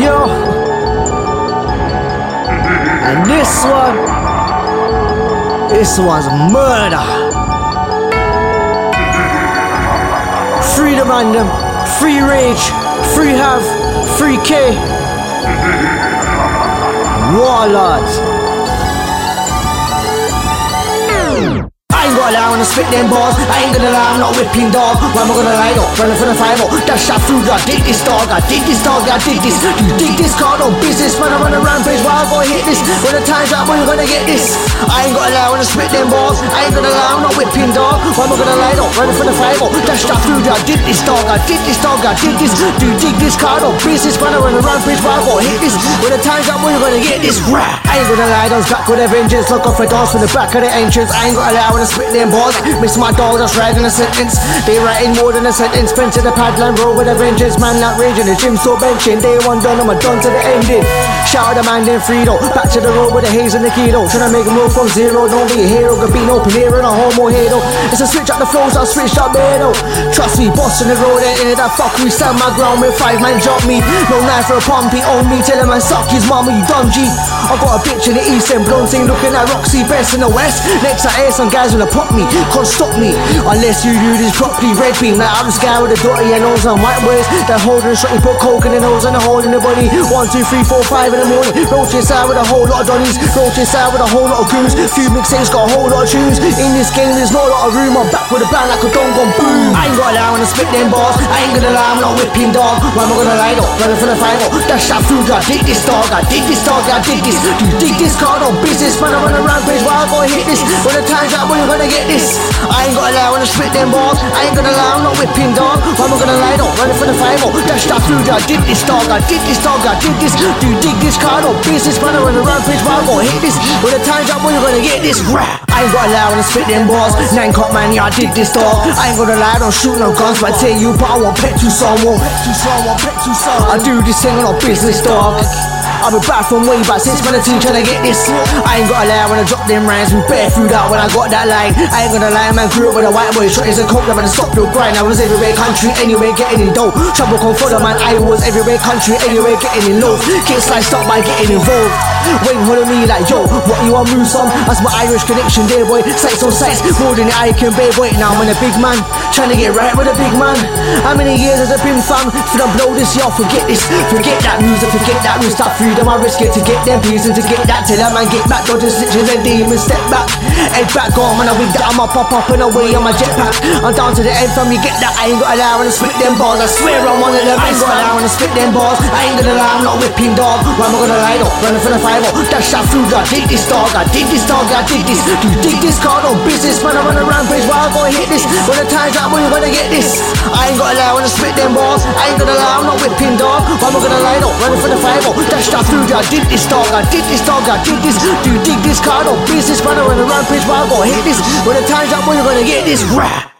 Yo. And this one, this one's murder. Freedom on them, free rage, free have, free K. Warlords. I ain't gonna lie I spit them bars. I ain't gonna lie, I'm not whipping dog. Why am I gonna lie though? Running for the oh. That shot through, I dig this dog, I dig this dog, I dig this. You dig this car, no business. Man, I run a rampage, why I gonna hit this? When the time's up, when you gonna get this? I ain't gonna lie when I spit them bars. I ain't gonna lie, I'm not whipping dog. Why am I gonna lie though? Running for the oh. That shot through, I dig this dog, I dig this dog, I dig this. Do you dig this car, no business. Man, I run a rampage, why I gonna hit this? When the time's up, when you gonna get this? Rah! I ain't gonna lie, those back with a vengeance. Look off for doors from the back of the entrance. I ain't gonna lie when I spit them bars. Miss my dog, just writing a sentence. They writing more than a sentence. Spent to the padline, roll with a vengeance. Man, not raging. The gym so benching. Day one done, I'm a done to the ending. Shout out the man, then Frito. Back to the road with the haze and the keto. Tryna make a move from zero. Don't be a hero. Gabino, Pinero, and a homo hero. It's a switch up the flows, I'll switch up beto. Trust me, boss in the road, ain't in. That fuck, we stand my ground with five man drop me. No knife for a pumpy, own me. Tell him I suck his mama, you dumb G. I got a bitch in the east and blonde thing looking at Roxy Best in the west. Next I air some guys wanna pop me, can't stop me unless you do this properly. Red beam, like I'm this guy with a dirty and nose and white words. That holding shot, you put coke in the nose and a hole in the body. One, two, three, four, five in the morning. Roach inside with a whole lot of donnies. Roach inside with a whole lot of goons. Few mixtapes got a whole lot of tunes. In this game, there's not a lot of room. I'm back with a bang like a dong gone boom. I ain't gonna lie when I spit them bars. I ain't gonna lie, I'm not whipping dog. Why am I gonna lie though? Running for the final. That shot through, I dig this dog. I dig this dog, I dig this. Do you dig this card on business? Man, I run a rampage. Why I gonna hit this? When the time's up, when you gonna get this? I ain't gonna lie I spit them bars. I ain't gonna lie, I'm not whipping dog. Why am I gonna lie though? Running for the final. That shot through, I dig this dog. I dig this dog, I dig this. Do you dig this card on business? Man, I run a rampage. Why I'm gonna hit this? When the time's up, when you're gonna get this? Rah! I ain't gonna lie I spit them bars. Nine cop man, yeah, I dig this dog. I ain't gonna lie, I don't shoot no guns, but I tell you, but I want pet to someone. Pet to someone, pet. I do this thing on business dog. I've been back from way back since when the team tryna get this. I ain't gotta lie when I drop them rhymes, we bare food out when I got that line. I ain't gonna lie, man, grew up with a white boy, shot is a coke, never stop the grind. I was everywhere, country, anywhere, getting in dough. Trouble come follow, man, I was everywhere, country, anywhere, getting in low. Get sliced up by getting involved. Wait, hold me like, yo, what you want move some? That's my Irish connection there, boy. Sights on sights, more than I can bear, boy. Now I'm in a big man, trying to get right with a big man. How many years has it been, fam? If I blow this, y'all forget this. Forget that music, forget that root, stop freedom, I risk it to get them peas and to get that till that man get back, dodging snitches and demons, step back. Head back on, man, I wig that, I'ma pop up and away on my jetpack. I'm down to the end from you get that, I ain't gonna lie when I spit them bars. I swear I'm one of them, I ain't gonna lie when I spit them bars. I ain't gonna lie, I'm not whipping dog. Why am I gonna lie though? Running for the five oh, that shot through, I dig this dog, I dig this dog, I dig this. Do you dig this card on business? Man, I run a rampage, why I gonna hit this? When the time's up, when you gonna get this? I ain't gonna lie I spit them bars. I ain't gonna lie, I'm not whipping dog. Why am I gonna lie though? Running for the five oh, that shot through, I dig this dog, I dig this dog, I dig this. Do you dig this card on business? Run a rampage, why I gonna hit this? When the time's up, when you're gonna get this? Rah!